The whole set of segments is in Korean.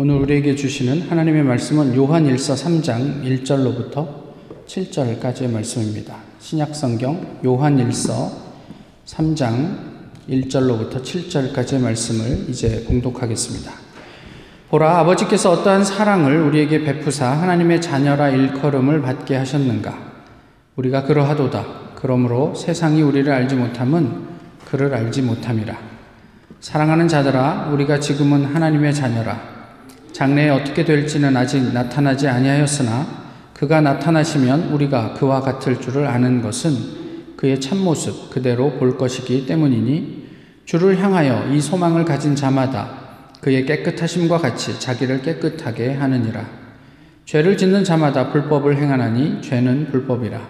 오늘 우리에게 주시는 하나님의 말씀은 요한 1서 3장 1절로부터 7절까지의 말씀입니다. 신약 성경 요한 1서 3장 1절로부터 7절까지의 말씀을 이제 공독하겠습니다. 보라 아버지께서 어떠한 사랑을 우리에게 베푸사 하나님의 자녀라 일컬음을 받게 하셨는가 우리가 그러하도다 그러므로 세상이 우리를 알지 못함은 그를 알지 못함이라 사랑하는 자들아 우리가 지금은 하나님의 자녀라 장래에 어떻게 될지는 아직 나타나지 아니하였으나 그가 나타나시면 우리가 그와 같을 줄을 아는 것은 그의 참모습 그대로 볼 것이기 때문이니 주를 향하여 이 소망을 가진 자마다 그의 깨끗하심과 같이 자기를 깨끗하게 하느니라. 죄를 짓는 자마다 불법을 행하나니 죄는 불법이라.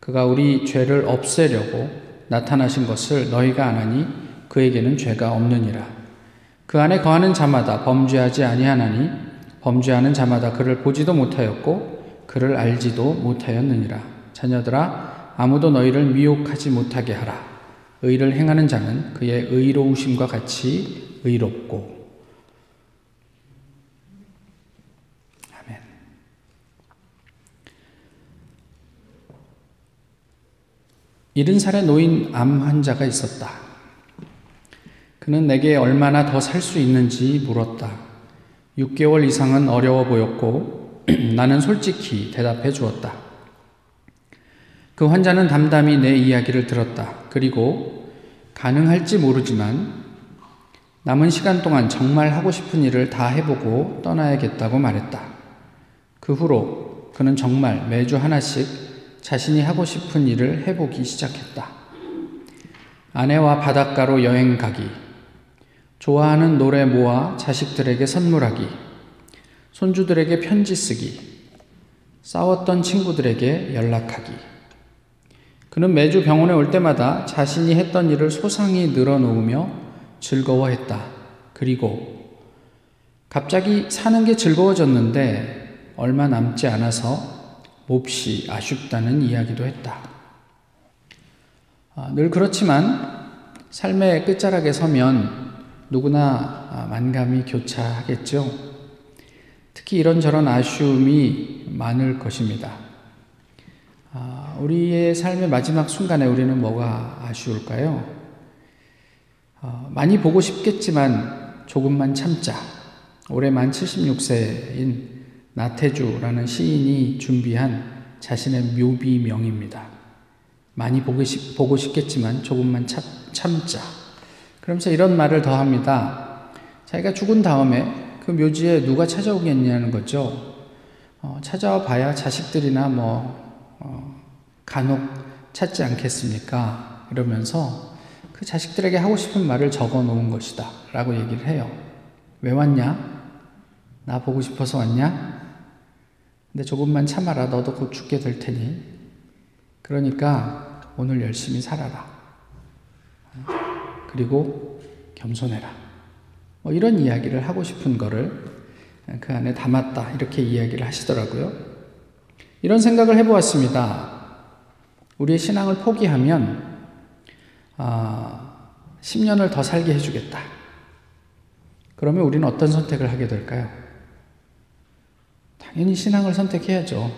그가 우리 죄를 없애려고 나타나신 것을 너희가 아나니 그에게는 죄가 없느니라. 그 안에 거하는 자마다 범죄하지 아니하나니 범죄하는 자마다 그를 보지도 못하였고 그를 알지도 못하였느니라. 자녀들아 아무도 너희를 미혹하지 못하게 하라. 의를 행하는 자는 그의 의로우심과 같이 의롭고. 이른 살에 노인 암 환자가 있었다. 그는 내게 얼마나 더 살 수 있는지 물었다. 6개월 이상은 어려워 보였고 나는 솔직히 대답해 주었다. 그 환자는 담담히 내 이야기를 들었다. 그리고 가능할지 모르지만 남은 시간 동안 정말 하고 싶은 일을 다 해보고 떠나야겠다고 말했다. 그 후로 그는 정말 매주 하나씩 자신이 하고 싶은 일을 해보기 시작했다. 아내와 바닷가로 여행 가기, 좋아하는 노래 모아 자식들에게 선물하기, 손주들에게 편지 쓰기, 싸웠던 친구들에게 연락하기. 그는 매주 병원에 올 때마다 자신이 했던 일을 소상히 늘어놓으며 즐거워했다. 그리고 갑자기 사는 게 즐거워졌는데 얼마 남지 않아서 몹시 아쉽다는 이야기도 했다. 아, 늘 그렇지만 삶의 끝자락에 서면 누구나 아, 만감이 교차하겠죠. 특히 이런저런 아쉬움이 많을 것입니다. 아, 우리의 삶의 마지막 순간에 우리는 뭐가 아쉬울까요? 어, 많이 보고 싶겠지만 조금만 참자. 올해 만 76세인 나태주라는 시인이 준비한 자신의 묘비명입니다. 많이 보고, 싶겠지만 조금만 참, 참자. 그러면서 이런 말을 더 합니다. 자기가 죽은 다음에 그 묘지에 누가 찾아오겠냐는 거죠. 어, 찾아와 봐야 자식들이나 뭐, 어, 간혹 찾지 않겠습니까? 이러면서 그 자식들에게 하고 싶은 말을 적어 놓은 것이다. 라고 얘기를 해요. 왜 왔냐? 나 보고 싶어서 왔냐? 근데 조금만 참아라. 너도 곧 죽게 될 테니. 그러니까 오늘 열심히 살아라. 그리고 겸손해라. 뭐 이런 이야기를 하고 싶은 거를 그 안에 담았다. 이렇게 이야기를 하시더라고요. 이런 생각을 해보았습니다. 우리의 신앙을 포기하면 아, 10년을 더 살게 해주겠다. 그러면 우리는 어떤 선택을 하게 될까요? 당연히 신앙을 선택해야죠.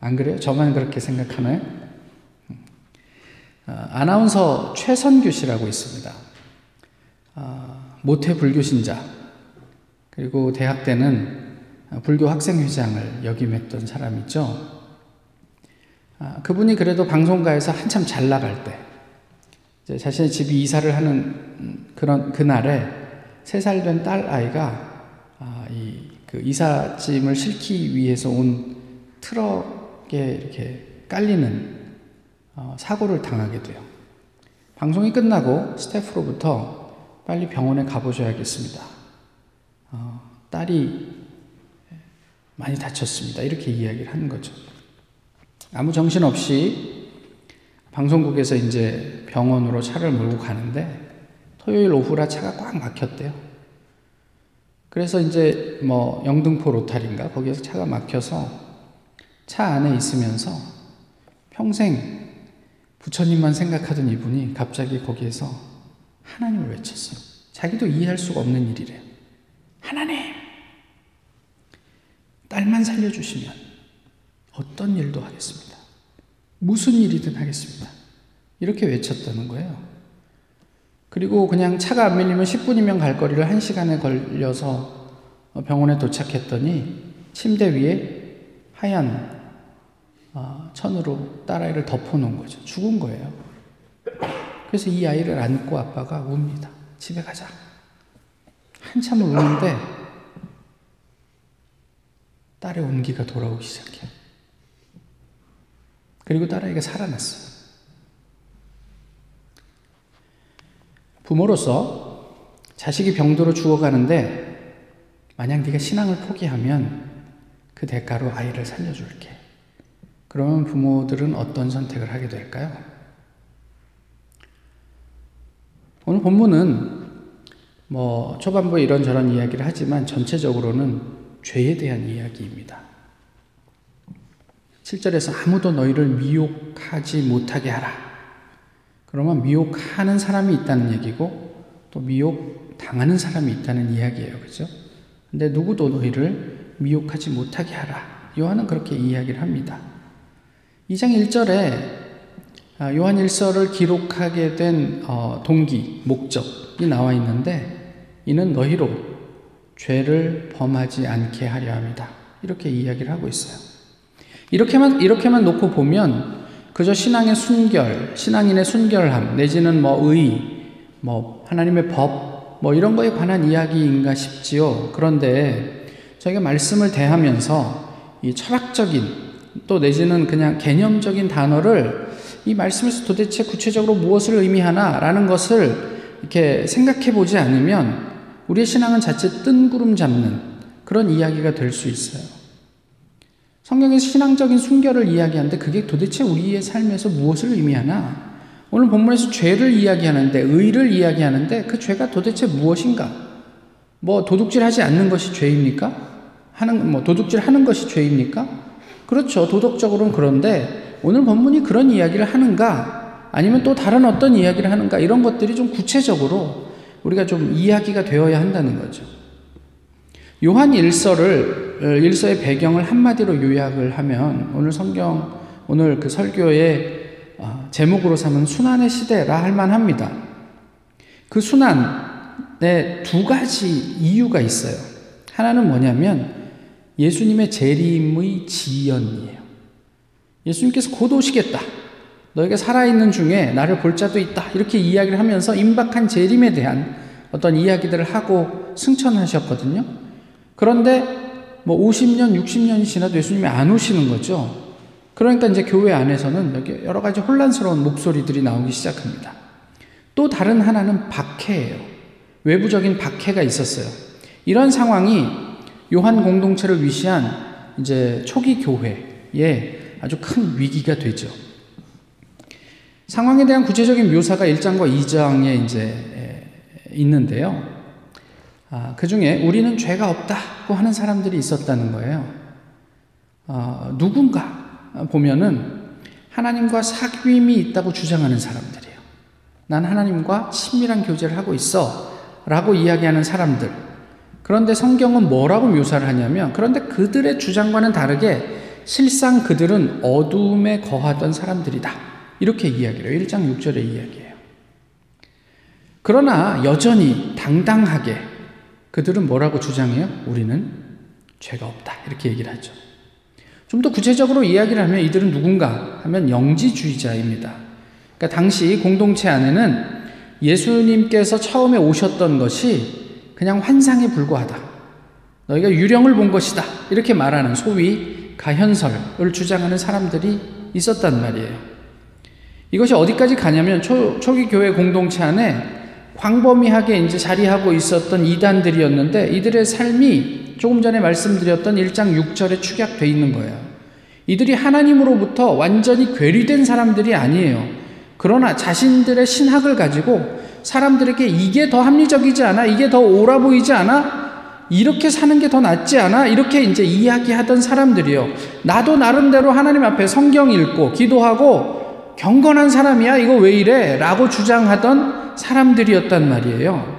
안 그래요? 저만 그렇게 생각하나요? 어, 아나운서 최선규 씨라고 있습니다. 어, 모태 불교 신자 그리고 대학 때는 불교 학생회장을 역임했던 사람이죠. 아, 그분이 그래도 방송가에서 한참 잘 나갈 때 자신의 집이 이사를 하는 그런 그날에 세 살 된 딸 아이가 아, 이그 이삿짐을 싣기 위해서 온 트럭에 이렇게 깔리는 어, 사고를 당하게 돼요. 방송이 끝나고 스태프로부터 빨리 병원에 가보셔야겠습니다. 어, 딸이 많이 다쳤습니다. 이렇게 이야기를 하는 거죠. 아무 정신 없이 방송국에서 이제 병원으로 차를 몰고 가는데 토요일 오후라 차가 꽉 막혔대요. 그래서 이제 뭐 영등포 로탈인가 거기에서 차가 막혀서 차 안에 있으면서 평생 부처님만 생각하던 이분이 갑자기 거기에서 하나님을 외쳤어요. 자기도 이해할 수가 없는 일이래요. 하나님! 딸만 살려주시면 어떤 일도 하겠습니다. 무슨 일이든 하겠습니다. 이렇게 외쳤다는 거예요. 그리고 그냥 차가 안 밀리면 10분이면 갈 거리를 1시간에 걸려서 병원에 도착했더니 침대 위에 하얀 어, 천으로 딸아이를 덮어놓은 거죠. 죽은 거예요. 그래서 이 아이를 안고 아빠가 웁니다. 집에 가자. 한참을 우는데 딸의 온기가 돌아오기 시작해요. 그리고 딸아이가 살아났어요. 부모로서 자식이 병들어 죽어가는데 만약 네가 신앙을 포기하면 그 대가로 아이를 살려줄게. 그러면 부모들은 어떤 선택을 하게 될까요? 오늘 본문은 뭐 초반부에 이런저런 이야기를 하지만 전체적으로는 죄에 대한 이야기입니다. 7절에서 아무도 너희를 미혹하지 못하게 하라. 그러면 미혹하는 사람이 있다는 얘기고 또 미혹 당하는 사람이 있다는 이야기예요. 그죠? 근데 누구도 너희를 미혹하지 못하게 하라. 요한은 그렇게 이야기를 합니다. 2장 1절에 아, 요한 1서를 기록하게 된 어, 동기, 목적이 나와 있는데 이는 너희로 죄를 범하지 않게 하려 합니다. 이렇게 이야기를 하고 있어요. 이렇게만 이렇게만 놓고 보면 그저 신앙의 순결, 신앙인의 순결함 내지는 뭐 의, 뭐 하나님의 법, 뭐 이런 거에 관한 이야기인가 싶지요. 그런데 저희가 말씀을 대하면서 이 철학적인 또 내지는 그냥 개념적인 단어를 이 말씀에서 도대체 구체적으로 무엇을 의미하나라는 것을 이렇게 생각해 보지 않으면 우리의 신앙은 자칫 뜬구름 잡는 그런 이야기가 될 수 있어요. 성경에서 신앙적인 순결을 이야기하는데 그게 도대체 우리의 삶에서 무엇을 의미하나? 오늘 본문에서 죄를 이야기하는데, 의를 이야기하는데 그 죄가 도대체 무엇인가? 뭐 도둑질 하지 않는 것이 죄입니까? 하는, 뭐 도둑질 하는 것이 죄입니까? 그렇죠. 도덕적으로는 그런데 오늘 본문이 그런 이야기를 하는가 아니면 또 다른 어떤 이야기를 하는가 이런 것들이 좀 구체적으로 우리가 좀 이야기가 되어야 한다는 거죠. 요한 일서를 어, 일서의 배경을 한마디로 요약을 하면 오늘 성경 오늘 그 설교의 어, 제목으로 삼은 순환의 시대라 할 만합니다. 그 순환에 두 가지 이유가 있어요. 하나는 뭐냐면 예수님의 재림의 지연이에요. 예수님께서 곧 오시겠다. 너희가 살아있는 중에 나를 볼 자도 있다. 이렇게 이야기를 하면서 임박한 재림에 대한 어떤 이야기들을 하고 승천하셨거든요. 그런데 뭐 50년, 60년이 지나도 예수님이 안 오시는 거죠. 그러니까 이제 교회 안에서는 여기 여러 가지 혼란스러운 목소리들이 나오기 시작합니다. 또 다른 하나는 박해예요. 외부적인 박해가 있었어요. 이런 상황이 요한 공동체를 위시한 이제 초기 교회에 아주 큰 위기가 되죠. 상황에 대한 구체적인 묘사가 1장과 2장에 이제 있는데요. 아, 그 중에 우리는 죄가 없다고 하는 사람들이 있었다는 거예요. 아, 누군가 보면은 하나님과 사귐이 있다고 주장하는 사람들이에요. 난 하나님과 친밀한 교제를 하고 있어. 라고 이야기하는 사람들. 그런데 성경은 뭐라고 묘사를 하냐면 그런데 그들의 주장과는 다르게 실상 그들은 어둠에 거하던 사람들이다. 이렇게 이야기를 해요. 1장 6절의 이야기예요. 그러나 여전히 당당하게 그들은 뭐라고 주장해요? 우리는 죄가 없다. 이렇게 얘기를 하죠. 좀 더 구체적으로 이야기를 하면 이들은 누군가 하면 영지주의자입니다. 그러니까 당시 공동체 안에는 예수님께서 처음에 오셨던 것이 그냥 환상에 불과하다. 너희가 유령을 본 것이다. 이렇게 말하는 소위 가현설을 주장하는 사람들이 있었단 말이에요. 이것이 어디까지 가냐면 초, 초기 교회 공동체 안에 광범위하게 이제 자리하고 있었던 이단들이었는데 이들의 삶이 조금 전에 말씀드렸던 1장 6절에 축약돼 있는 거예요. 이들이 하나님으로부터 완전히 괴리된 사람들이 아니에요. 그러나 자신들의 신학을 가지고 사람들에게 이게 더 합리적이지 않아? 이게 더 옳아 보이지 않아? 이렇게 사는 게 더 낫지 않아? 이렇게 이제 이야기하던 사람들이요. 나도 나름대로 하나님 앞에 성경 읽고 기도하고 경건한 사람이야. 이거 왜 이래? 라고 주장하던 사람들이었단 말이에요.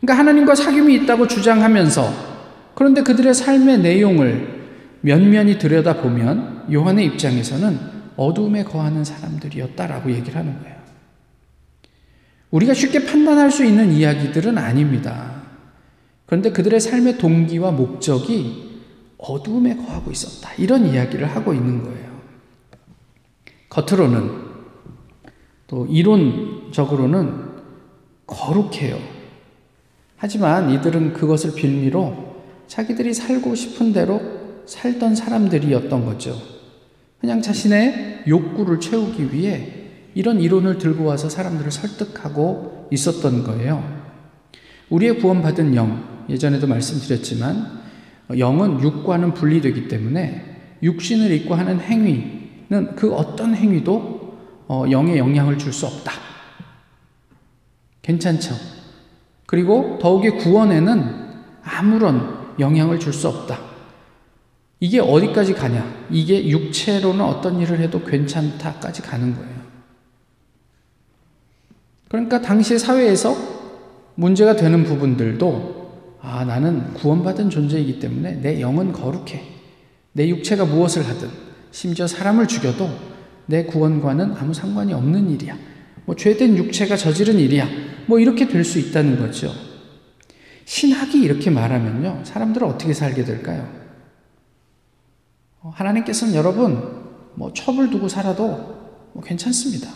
그러니까 하나님과 사귐이 있다고 주장하면서 그런데 그들의 삶의 내용을 면면히 들여다보면 요한의 입장에서는 어둠에 거하는 사람들이었다라고 얘기를 하는 거예요. 우리가 쉽게 판단할 수 있는 이야기들은 아닙니다. 그런데 그들의 삶의 동기와 목적이 어둠에 거하고 있었다. 이런 이야기를 하고 있는 거예요. 겉으로는 또 이론적으로는 거룩해요. 하지만 이들은 그것을 빌미로 자기들이 살고 싶은 대로 살던 사람들이었던 거죠. 그냥 자신의 욕구를 채우기 위해 이런 이론을 들고 와서 사람들을 설득하고 있었던 거예요. 우리의 구원받은 영, 예전에도 말씀드렸지만, 영은 육과는 분리되기 때문에 육신을 입고 하는 행위는 그 어떤 행위도 어, 영에 영향을 줄 수 없다. 괜찮죠? 그리고 더욱이 구원에는 아무런 영향을 줄 수 없다. 이게 어디까지 가냐? 이게 육체로는 어떤 일을 해도 괜찮다까지 가는 거예요. 그러니까 당시 사회에서 문제가 되는 부분들도 아, 나는 구원받은 존재이기 때문에 내 영은 거룩해. 내 육체가 무엇을 하든 심지어 사람을 죽여도 내 구원과는 아무 상관이 없는 일이야. 뭐 죄된 육체가 저지른 일이야. 뭐 이렇게 될 수 있다는 거죠. 신학이 이렇게 말하면요. 사람들은 어떻게 살게 될까요? 어, 하나님께서는 여러분 뭐 첩을 두고 살아도 뭐 괜찮습니다.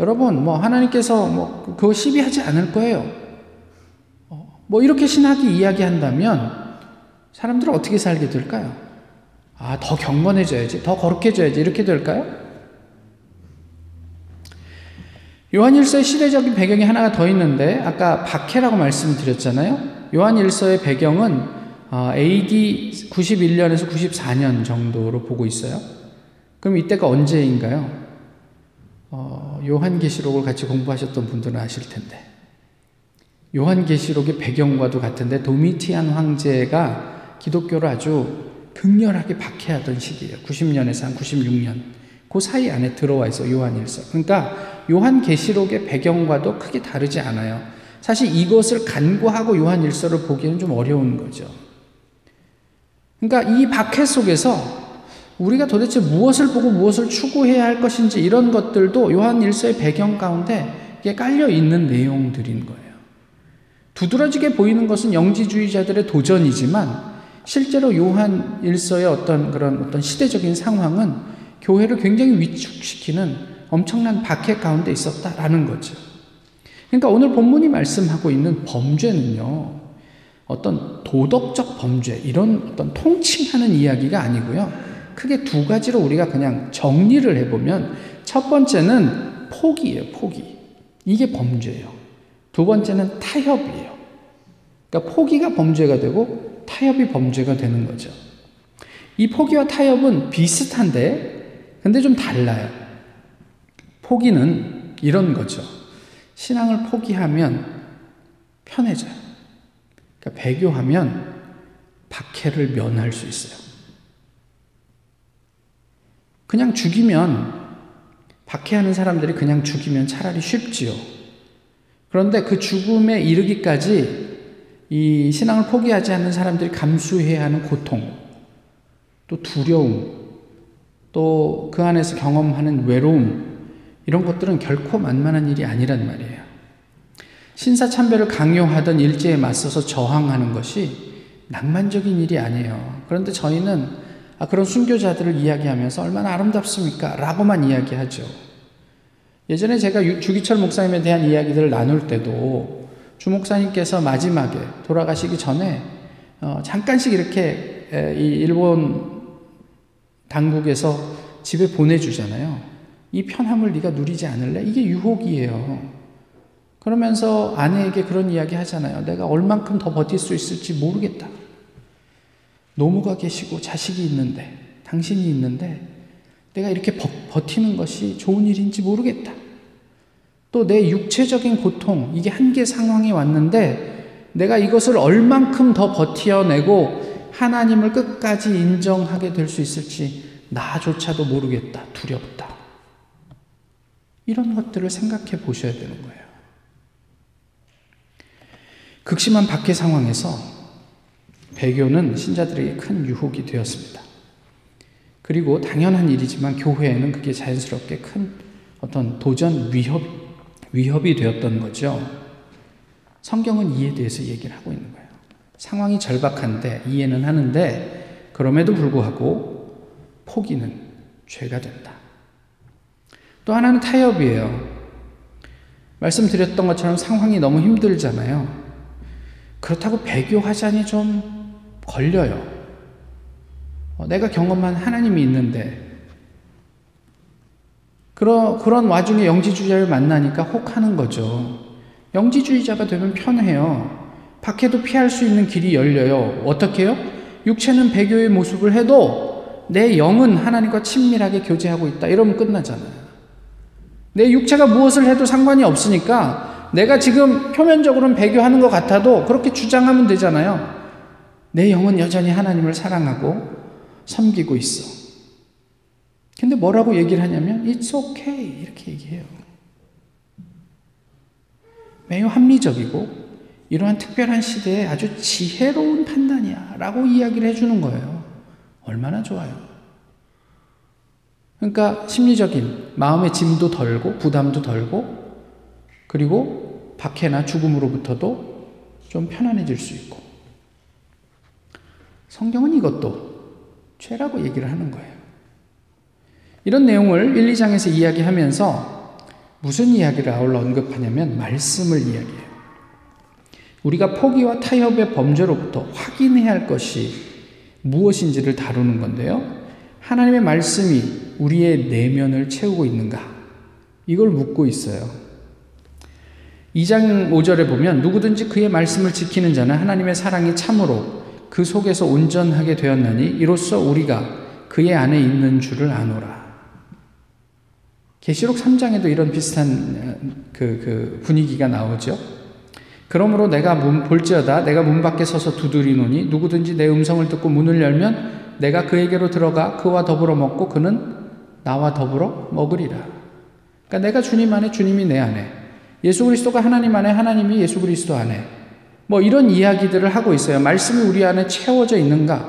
여러분 뭐 하나님께서 뭐 그거 시비하지 않을 거예요. 어, 뭐 이렇게 신학이 이야기한다면 사람들은 어떻게 살게 될까요? 아, 더 경건해져야지, 더 거룩해져야지 이렇게 될까요? 요한일서의 시대적인 배경이 하나가 더 있는데 아까 박해라고 말씀드렸잖아요. 요한일서의 배경은 AD 91년에서 94년 정도로 보고 있어요. 그럼 이때가 언제인가요? 어, 요한계시록을 같이 공부하셨던 분들은 아실 텐데 요한계시록의 배경과도 같은데 도미티안 황제가 기독교를 아주 극렬하게 박해하던 시기예요. 90년에서 한 96년. 그 사이 안에 들어와 있어 요한일서. 그러니까 요한계시록의 배경과도 크게 다르지 않아요. 사실 이것을 간과하고 요한일서를 보기에는 좀 어려운 거죠. 그러니까 이 박해 속에서 우리가 도대체 무엇을 보고 무엇을 추구해야 할 것인지 이런 것들도 요한 일서의 배경 가운데 깔려 있는 내용들인 거예요. 두드러지게 보이는 것은 영지주의자들의 도전이지만 실제로 요한 일서의 어떤 그런 어떤 시대적인 상황은 교회를 굉장히 위축시키는 엄청난 박해 가운데 있었다라는 거죠. 그러니까 오늘 본문이 말씀하고 있는 범죄는요, 어떤 도덕적 범죄, 이런 어떤 통칭하는 이야기가 아니고요. 크게 두 가지로 우리가 그냥 정리를 해보면 첫 번째는 포기예요, 포기. 이게 범죄예요. 두 번째는 타협이에요. 그러니까 포기가 범죄가 되고 타협이 범죄가 되는 거죠. 이 포기와 타협은 비슷한데, 근데 좀 달라요. 포기는 이런 거죠. 신앙을 포기하면 편해져요. 그러니까 배교하면 박해를 면할 수 있어요. 그냥 죽이면 박해하는 사람들이 그냥 죽이면 차라리 쉽지요. 그런데 그 죽음에 이르기까지 이 신앙을 포기하지 않는 사람들이 감수해야 하는 고통, 또 두려움, 또 그 안에서 경험하는 외로움, 이런 것들은 결코 만만한 일이 아니란 말이에요. 신사참배를 강요하던 일제에 맞서서 저항하는 것이 낭만적인 일이 아니에요. 그런데 저희는 아, 그런 순교자들을 이야기하면서 얼마나 아름답습니까? 라고만 이야기하죠. 예전에 제가 주기철 목사님에 대한 이야기들을 나눌 때도 주 목사님께서 마지막에 돌아가시기 전에 어, 잠깐씩 이렇게 이 일본 당국에서 집에 보내주잖아요. 이 편함을 네가 누리지 않을래? 이게 유혹이에요. 그러면서 아내에게 그런 이야기 하잖아요. 내가 얼만큼 더 버틸 수 있을지 모르겠다. 노무가 계시고 자식이 있는데, 당신이 있는데, 내가 이렇게 버, 버티는 것이 좋은 일인지 모르겠다. 또 내 육체적인 고통, 이게 한계 상황이 왔는데, 내가 이것을 얼만큼 더 버텨내고 하나님을 끝까지 인정하게 될 수 있을지 나조차도 모르겠다. 두렵다. 이런 것들을 생각해 보셔야 되는 거예요. 극심한 박해 상황에서 배교는 신자들에게 큰 유혹이 되었습니다. 그리고 당연한 일이지만 교회에는 그게 자연스럽게 큰 어떤 도전 위협, 위협이 되었던 거죠. 성경은 이에 대해서 얘기를 하고 있는 거예요. 상황이 절박한데 이해는 하는데 그럼에도 불구하고 포기는 죄가 된다. 또 하나는 타협이에요. 말씀드렸던 것처럼 상황이 너무 힘들잖아요. 그렇다고 배교하자니 좀 걸려요. 어, 내가 경험한 하나님이 있는데, 그런, 그런 와중에 영지주의자를 만나니까 혹하는 거죠. 영지주의자가 되면 편해요. 밖에도 피할 수 있는 길이 열려요. 어떻게 요 육체는 배교의 모습을 해도 내 영은 하나님과 친밀하게 교제하고 있다. 이러면 끝나잖아요. 내 육체가 무엇을 해도 상관이 없으니까 내가 지금 표면적으로는 배교하는 것 같아도 그렇게 주장하면 되잖아요. 내 영은 여전히 하나님을 사랑하고 섬기고 있어. 근데 뭐라고 얘기를 하냐면 it's okay 이렇게 얘기해요. 매우 합리적이고 이러한 특별한 시대에 아주 지혜로운 판단이야 라고 이야기를 해주는 거예요. 얼마나 좋아요. 그러니까 심리적인 마음의 짐도 덜고 부담도 덜고 그리고 박해나 죽음으로부터도 좀 편안해질 수 있고 성경은 이것도 죄라고 얘기를 하는 거예요. 이런 내용을 1, 2장에서 이야기하면서 무슨 이야기를 아울러 언급하냐면 말씀을 이야기해요. 우리가 포기와 타협의 범죄로부터 확인해야 할 것이 무엇인지를 다루는 건데요. 하나님의 말씀이 우리의 내면을 채우고 있는가? 이걸 묻고 있어요. 2장 5절에 보면 누구든지 그의 말씀을 지키는 자는 하나님의 사랑이 참으로 그 속에서 온전하게 되었나니 이로써 우리가 그의 안에 있는 줄을 아노라. 계시록 3장에도 이런 비슷한 그, 그 분위기가 나오죠. 그러므로 내가 문 볼지어다 내가 문 밖에 서서 두드리노니 누구든지 내 음성을 듣고 문을 열면 내가 그에게로 들어가 그와 더불어 먹고 그는 나와 더불어 먹으리라. 그러니까 내가 주님 안에 주님이 내 안에 예수 그리스도가 하나님 안에 하나님이 예수 그리스도 안에 뭐 이런 이야기들을 하고 있어요. 말씀이 우리 안에 채워져 있는가?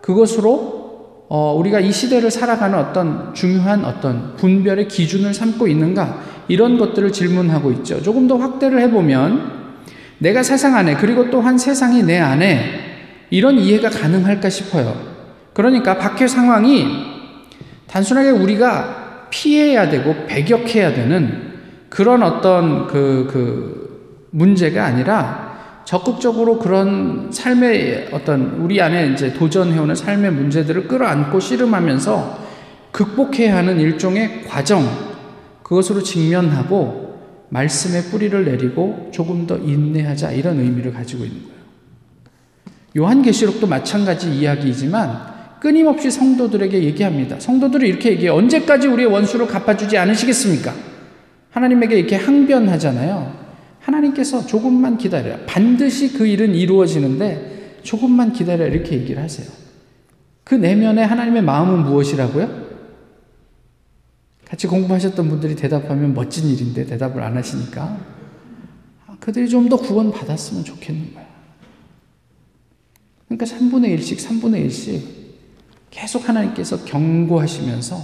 그것으로 어, 우리가 이 시대를 살아가는 어떤 중요한 어떤 분별의 기준을 삼고 있는가? 이런 것들을 질문하고 있죠. 조금 더 확대를 해보면 내가 세상 안에 그리고 또한 세상이 내 안에 이런 이해가 가능할까 싶어요. 그러니까 밖의 상황이 단순하게 우리가 피해야 되고 배격해야 되는 그런 어떤 그, 그 문제가 아니라 적극적으로 그런 삶의 어떤 우리 안에 이제 도전해오는 삶의 문제들을 끌어안고 씨름하면서 극복해야 하는 일종의 과정, 그것으로 직면하고 말씀의 뿌리를 내리고 조금 더 인내하자 이런 의미를 가지고 있는 거예요. 요한계시록도 마찬가지 이야기이지만 끊임없이 성도들에게 얘기합니다. 성도들이 이렇게 얘기해요. 언제까지 우리의 원수를 갚아주지 않으시겠습니까? 하나님에게 이렇게 항변하잖아요. 하나님께서 조금만 기다려. 반드시 그 일은 이루어지는데 조금만 기다려. 이렇게 얘기를 하세요. 그 내면에 하나님의 마음은 무엇이라고요? 같이 공부하셨던 분들이 대답하면 멋진 일인데 대답을 안 하시니까 그들이 좀 더 구원 받았으면 좋겠는 거야. 그러니까 3분의 1씩, 3분의 1씩 계속 하나님께서 경고하시면서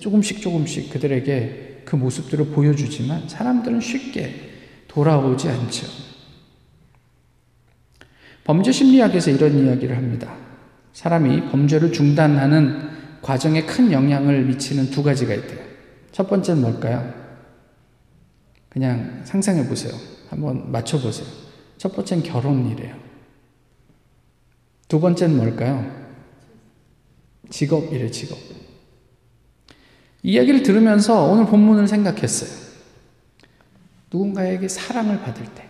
조금씩 조금씩 그들에게 그 모습들을 보여주지만 사람들은 쉽게 돌아오지 않죠. 범죄 심리학에서 이런 이야기를 합니다. 사람이 범죄를 중단하는 과정에 큰 영향을 미치는 두 가지가 있대요. 첫 번째는 뭘까요? 그냥 상상해 보세요. 한번 맞춰 보세요. 첫 번째는 결혼이래요. 두 번째는 뭘까요? 직업이래, 직업. 이야기를 들으면서 오늘 본문을 생각했어요. 누군가에게 사랑을 받을 때,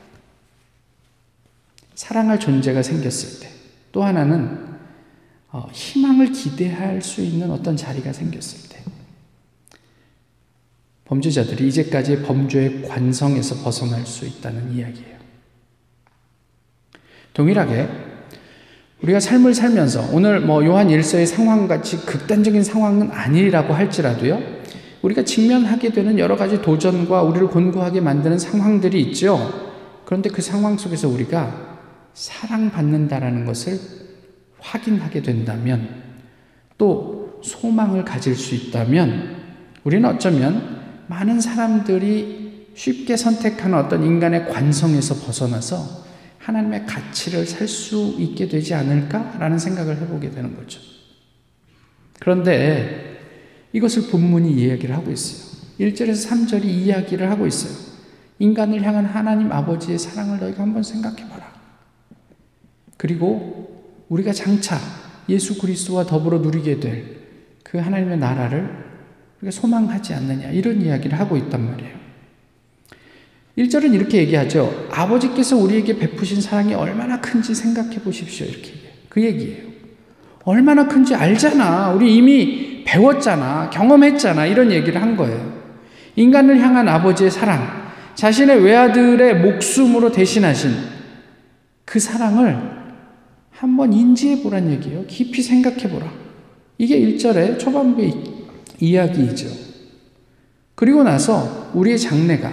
사랑할 존재가 생겼을 때, 또 하나는 어, 희망을 기대할 수 있는 어떤 자리가 생겼을 때, 범죄자들이 이제까지의 범죄의 관성에서 벗어날 수 있다는 이야기예요. 동일하게 우리가 삶을 살면서 오늘 뭐 요한 일서의 상황같이 극단적인 상황은 아니라고 할지라도요. 우리가 직면하게 되는 여러 가지 도전과 우리를 곤고하게 만드는 상황들이 있죠. 그런데 그 상황 속에서 우리가 사랑받는다라는 것을 확인하게 된다면 또 소망을 가질 수 있다면 우리는 어쩌면 많은 사람들이 쉽게 선택하는 어떤 인간의 관성에서 벗어나서 하나님의 가치를 살 수 있게 되지 않을까라는 생각을 해보게 되는 거죠. 그런데 이것을 본문이 이야기를 하고 있어요. 1절에서 3절이 이야기를 하고 있어요. 인간을 향한 하나님 아버지의 사랑을 너희가 한번 생각해 봐라. 그리고 우리가 장차 예수 그리스도와 더불어 누리게 될 그 하나님의 나라를 우리가 소망하지 않느냐 이런 이야기를 하고 있단 말이에요. 1절은 이렇게 얘기하죠. 아버지께서 우리에게 베푸신 사랑이 얼마나 큰지 생각해 보십시오. 이렇게 얘기해요. 그 얘기예요. 얼마나 큰지 알잖아. 우리 이미 배웠잖아. 경험했잖아. 이런 얘기를 한 거예요. 인간을 향한 아버지의 사랑, 자신의 외아들의 목숨으로 대신하신 그 사랑을 한번 인지해 보란 얘기예요. 깊이 생각해 보라. 이게 1절의 초반부의 이야기이죠. 그리고 나서 우리의 장래가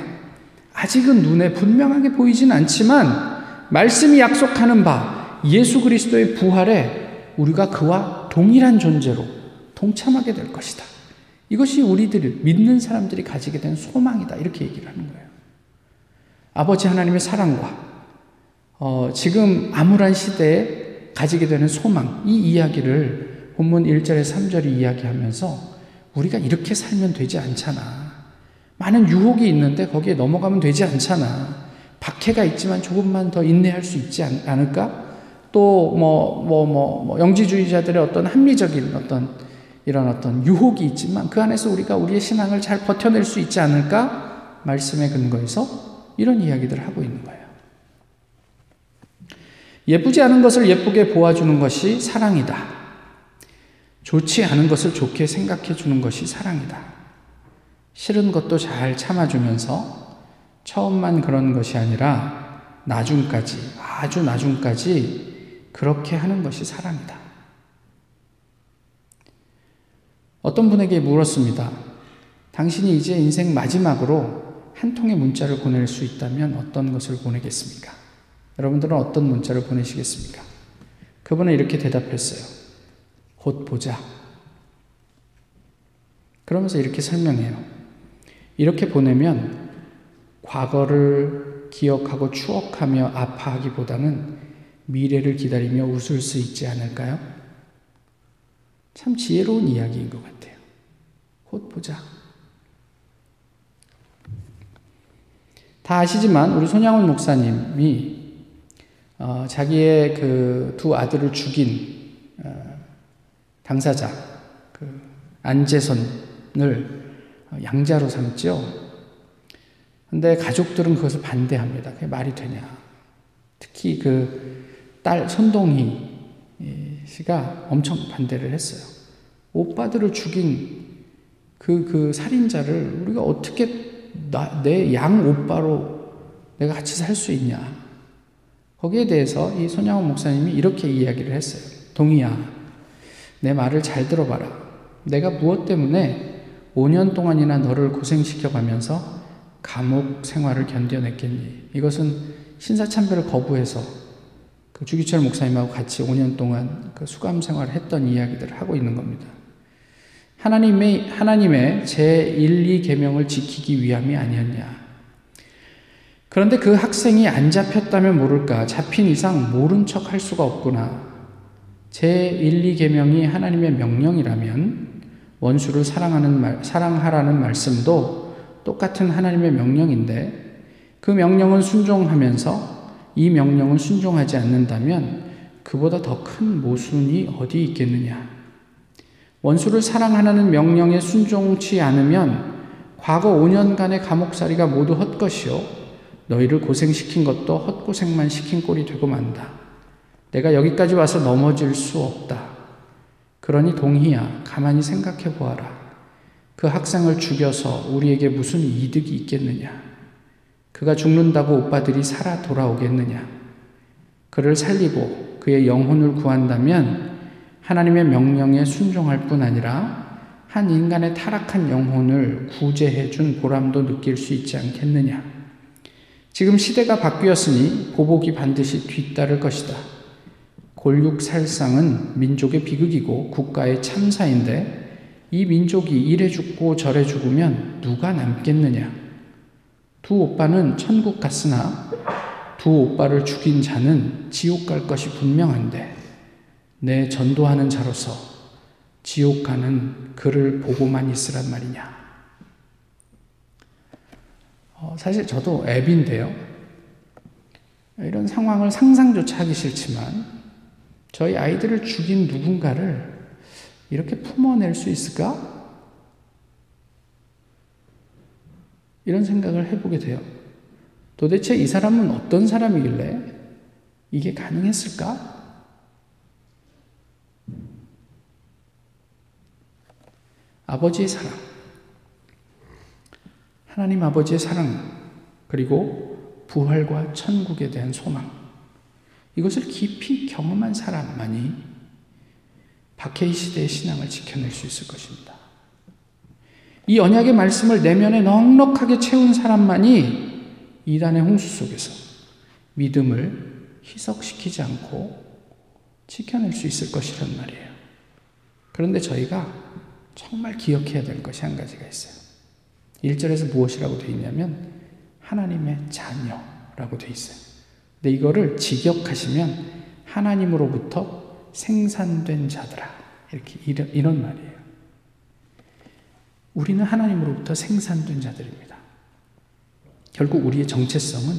아직은 눈에 분명하게 보이진 않지만 말씀이 약속하는 바 예수 그리스도의 부활에 우리가 그와 동일한 존재로 동참하게 될 것이다. 이것이 우리들 믿는 사람들이 가지게 된 소망이다. 이렇게 얘기를 하는 거예요. 아버지 하나님의 사랑과 어, 지금 암울한 시대에 가지게 되는 소망, 이 이야기를 본문 1절에 3절이 이야기하면서 우리가 이렇게 살면 되지 않잖아. 많은 유혹이 있는데 거기에 넘어가면 되지 않잖아. 박해가 있지만 조금만 더 인내할 수 있지 않을까? 또뭐뭐 뭐 뭐 영지주의자들의 어떤 합리적인 어떤 이런 어떤 유혹이 있지만 그 안에서 우리가 우리의 신앙을 잘 버텨낼 수 있지 않을까? 말씀의 근거에서 이런 이야기들을 하고 있는 거예요. 예쁘지 않은 것을 예쁘게 보아주는 것이 사랑이다. 좋지 않은 것을 좋게 생각해 주는 것이 사랑이다. 싫은 것도 잘 참아주면서 처음만 그런 것이 아니라 나중까지, 아주 나중까지 그렇게 하는 것이 사랑이다. 어떤 분에게 물었습니다. 당신이 이제 인생 마지막으로 한 통의 문자를 보낼 수 있다면 어떤 것을 보내겠습니까? 여러분들은 어떤 문자를 보내시겠습니까? 그분은 이렇게 대답했어요. 곧 보자. 그러면서 이렇게 설명해요. 이렇게 보내면 과거를 기억하고 추억하며 아파하기보다는 미래를 기다리며 웃을 수 있지 않을까요? 참 지혜로운 이야기인 것 같아요. 곧 보자. 다 아시지만 우리 손양훈 목사님이 어, 자기의 그 두 아들을 죽인 어, 당사자 그 안재선을 양자로 삼죠. 근데 가족들은 그것을 반대합니다. 그게 말이 되냐? 특히 그 딸 손동희 씨가 엄청 반대를 했어요. 오빠들을 죽인 그, 그 살인자를 우리가 어떻게 내 양 오빠로 내가 같이 살 수 있냐? 거기에 대해서 이 손양원 목사님이 이렇게 이야기를 했어요. 동희야, 내 말을 잘 들어봐라. 내가 무엇 때문에 5년 동안이나 너를 고생시켜 가면서 감옥 생활을 견뎌냈겠니? 이것은 신사참배를 거부해서 그 주기철 목사님하고 같이 5년 동안 그 수감 생활을 했던 이야기들을 하고 있는 겁니다. 하나님의, 하나님의 제 1, 2 계명을 지키기 위함이 아니었냐. 그런데 그 학생이 안 잡혔다면 모를까 잡힌 이상 모른 척 할 수가 없구나. 제 1, 2 계명이 하나님의 명령이라면 원수를 사랑하는 말, 사랑하라는 말씀도 똑같은 하나님의 명령인데 그 명령은 순종하면서 이 명령은 순종하지 않는다면 그보다 더 큰 모순이 어디 있겠느냐. 원수를 사랑하라는 명령에 순종치 않으면 과거 5년간의 감옥살이가 모두 헛것이요. 너희를 고생시킨 것도 헛고생만 시킨 꼴이 되고 만다. 내가 여기까지 와서 넘어질 수 없다. 그러니 동희야, 가만히 생각해 보아라. 그 학생을 죽여서 우리에게 무슨 이득이 있겠느냐? 그가 죽는다고 오빠들이 살아 돌아오겠느냐? 그를 살리고 그의 영혼을 구한다면 하나님의 명령에 순종할 뿐 아니라 한 인간의 타락한 영혼을 구제해 준 보람도 느낄 수 있지 않겠느냐? 지금 시대가 바뀌었으니 보복이 반드시 뒤따를 것이다. 골육살상은 민족의 비극이고 국가의 참사인데 이 민족이 이래 죽고 저래 죽으면 누가 남겠느냐? 두 오빠는 천국 갔으나 두 오빠를 죽인 자는 지옥 갈 것이 분명한데 내 전도하는 자로서 지옥 가는 그를 보고만 있으란 말이냐. 어, 사실 저도 앱인데요. 이런 상황을 상상조차 하기 싫지만 저희 아이들을 죽인 누군가를 이렇게 품어낼 수 있을까? 이런 생각을 해보게 돼요. 도대체 이 사람은 어떤 사람이길래 이게 가능했을까? 아버지의 사랑, 하나님 아버지의 사랑, 그리고 부활과 천국에 대한 소망. 이것을 깊이 경험한 사람만이 박해의 시대의 신앙을 지켜낼 수 있을 것입니다. 이 언약의 말씀을 내면에 넉넉하게 채운 사람만이 이단의 홍수 속에서 믿음을 희석시키지 않고 지켜낼 수 있을 것이란 말이에요. 그런데 저희가 정말 기억해야 될 것이 한 가지가 있어요. 1절에서 무엇이라고 되어 있냐면 하나님의 자녀라고 되어 있어요. 근데 이거를 직역하시면 하나님으로부터 생산된 자들아. 이렇게 이런, 말이에요. 우리는 하나님으로부터 생산된 자들입니다. 결국 우리의 정체성은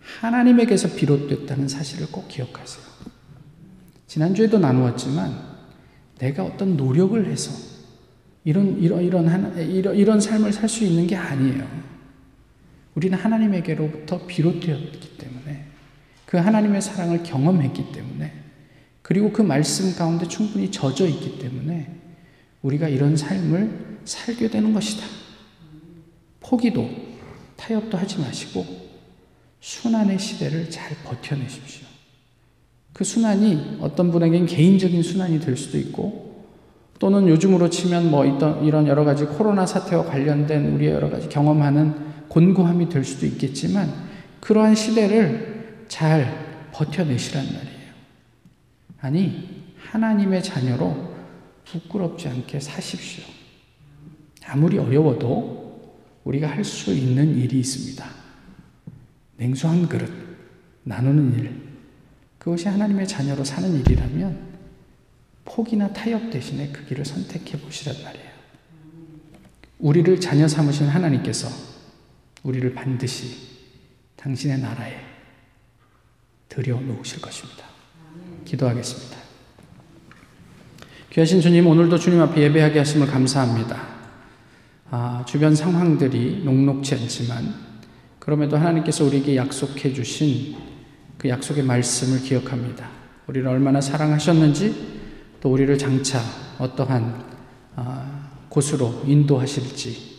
하나님에게서 비롯됐다는 사실을 꼭 기억하세요. 지난주에도 나누었지만 내가 어떤 노력을 해서 이런 이런 이런 하나, 이런, 이런 삶을 살 수 있는 게 아니에요. 우리는 하나님에게로부터 비롯되었기 때문에 그 하나님의 사랑을 경험했기 때문에 그리고 그 말씀 가운데 충분히 젖어 있기 때문에 우리가 이런 삶을 살게 되는 것이다. 포기도 타협도 하지 마시고 순환의 시대를 잘 버텨내십시오. 그 순환이 어떤 분에겐 개인적인 순환이 될 수도 있고 또는 요즘으로 치면 뭐 이런 여러 가지 코로나 사태와 관련된 우리의 여러 가지 경험하는 곤고함이 될 수도 있겠지만 그러한 시대를 잘 버텨내시란 말이에요. 아니, 하나님의 자녀로 부끄럽지 않게 사십시오. 아무리 어려워도 우리가 할 수 있는 일이 있습니다. 냉수 한 그릇 나누는 일. 그것이 하나님의 자녀로 사는 일이라면 포기나 타협 대신에 그 길을 선택해 보시란 말이에요. 우리를 자녀 삼으신 하나님께서 우리를 반드시 당신의 나라에 들여놓으실 것입니다. 기도하겠습니다. 귀하신 주님, 오늘도 주님 앞에 예배하게 하심을 감사합니다. 아, 주변 상황들이 녹록치 않지만, 그럼에도 하나님께서 우리에게 약속해 주신 그 약속의 말씀을 기억합니다. 우리를 얼마나 사랑하셨는지, 또 우리를 장차 어떠한 아, 곳으로 인도하실지,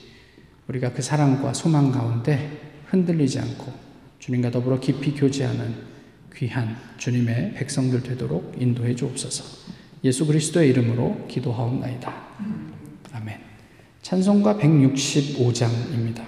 우리가 그 사랑과 소망 가운데 흔들리지 않고 주님과 더불어 깊이 교제하는 귀한 주님의 백성들 되도록 인도해 주옵소서. 예수 그리스도의 이름으로 기도하옵나이다. 아멘. 찬송가 165장입니다.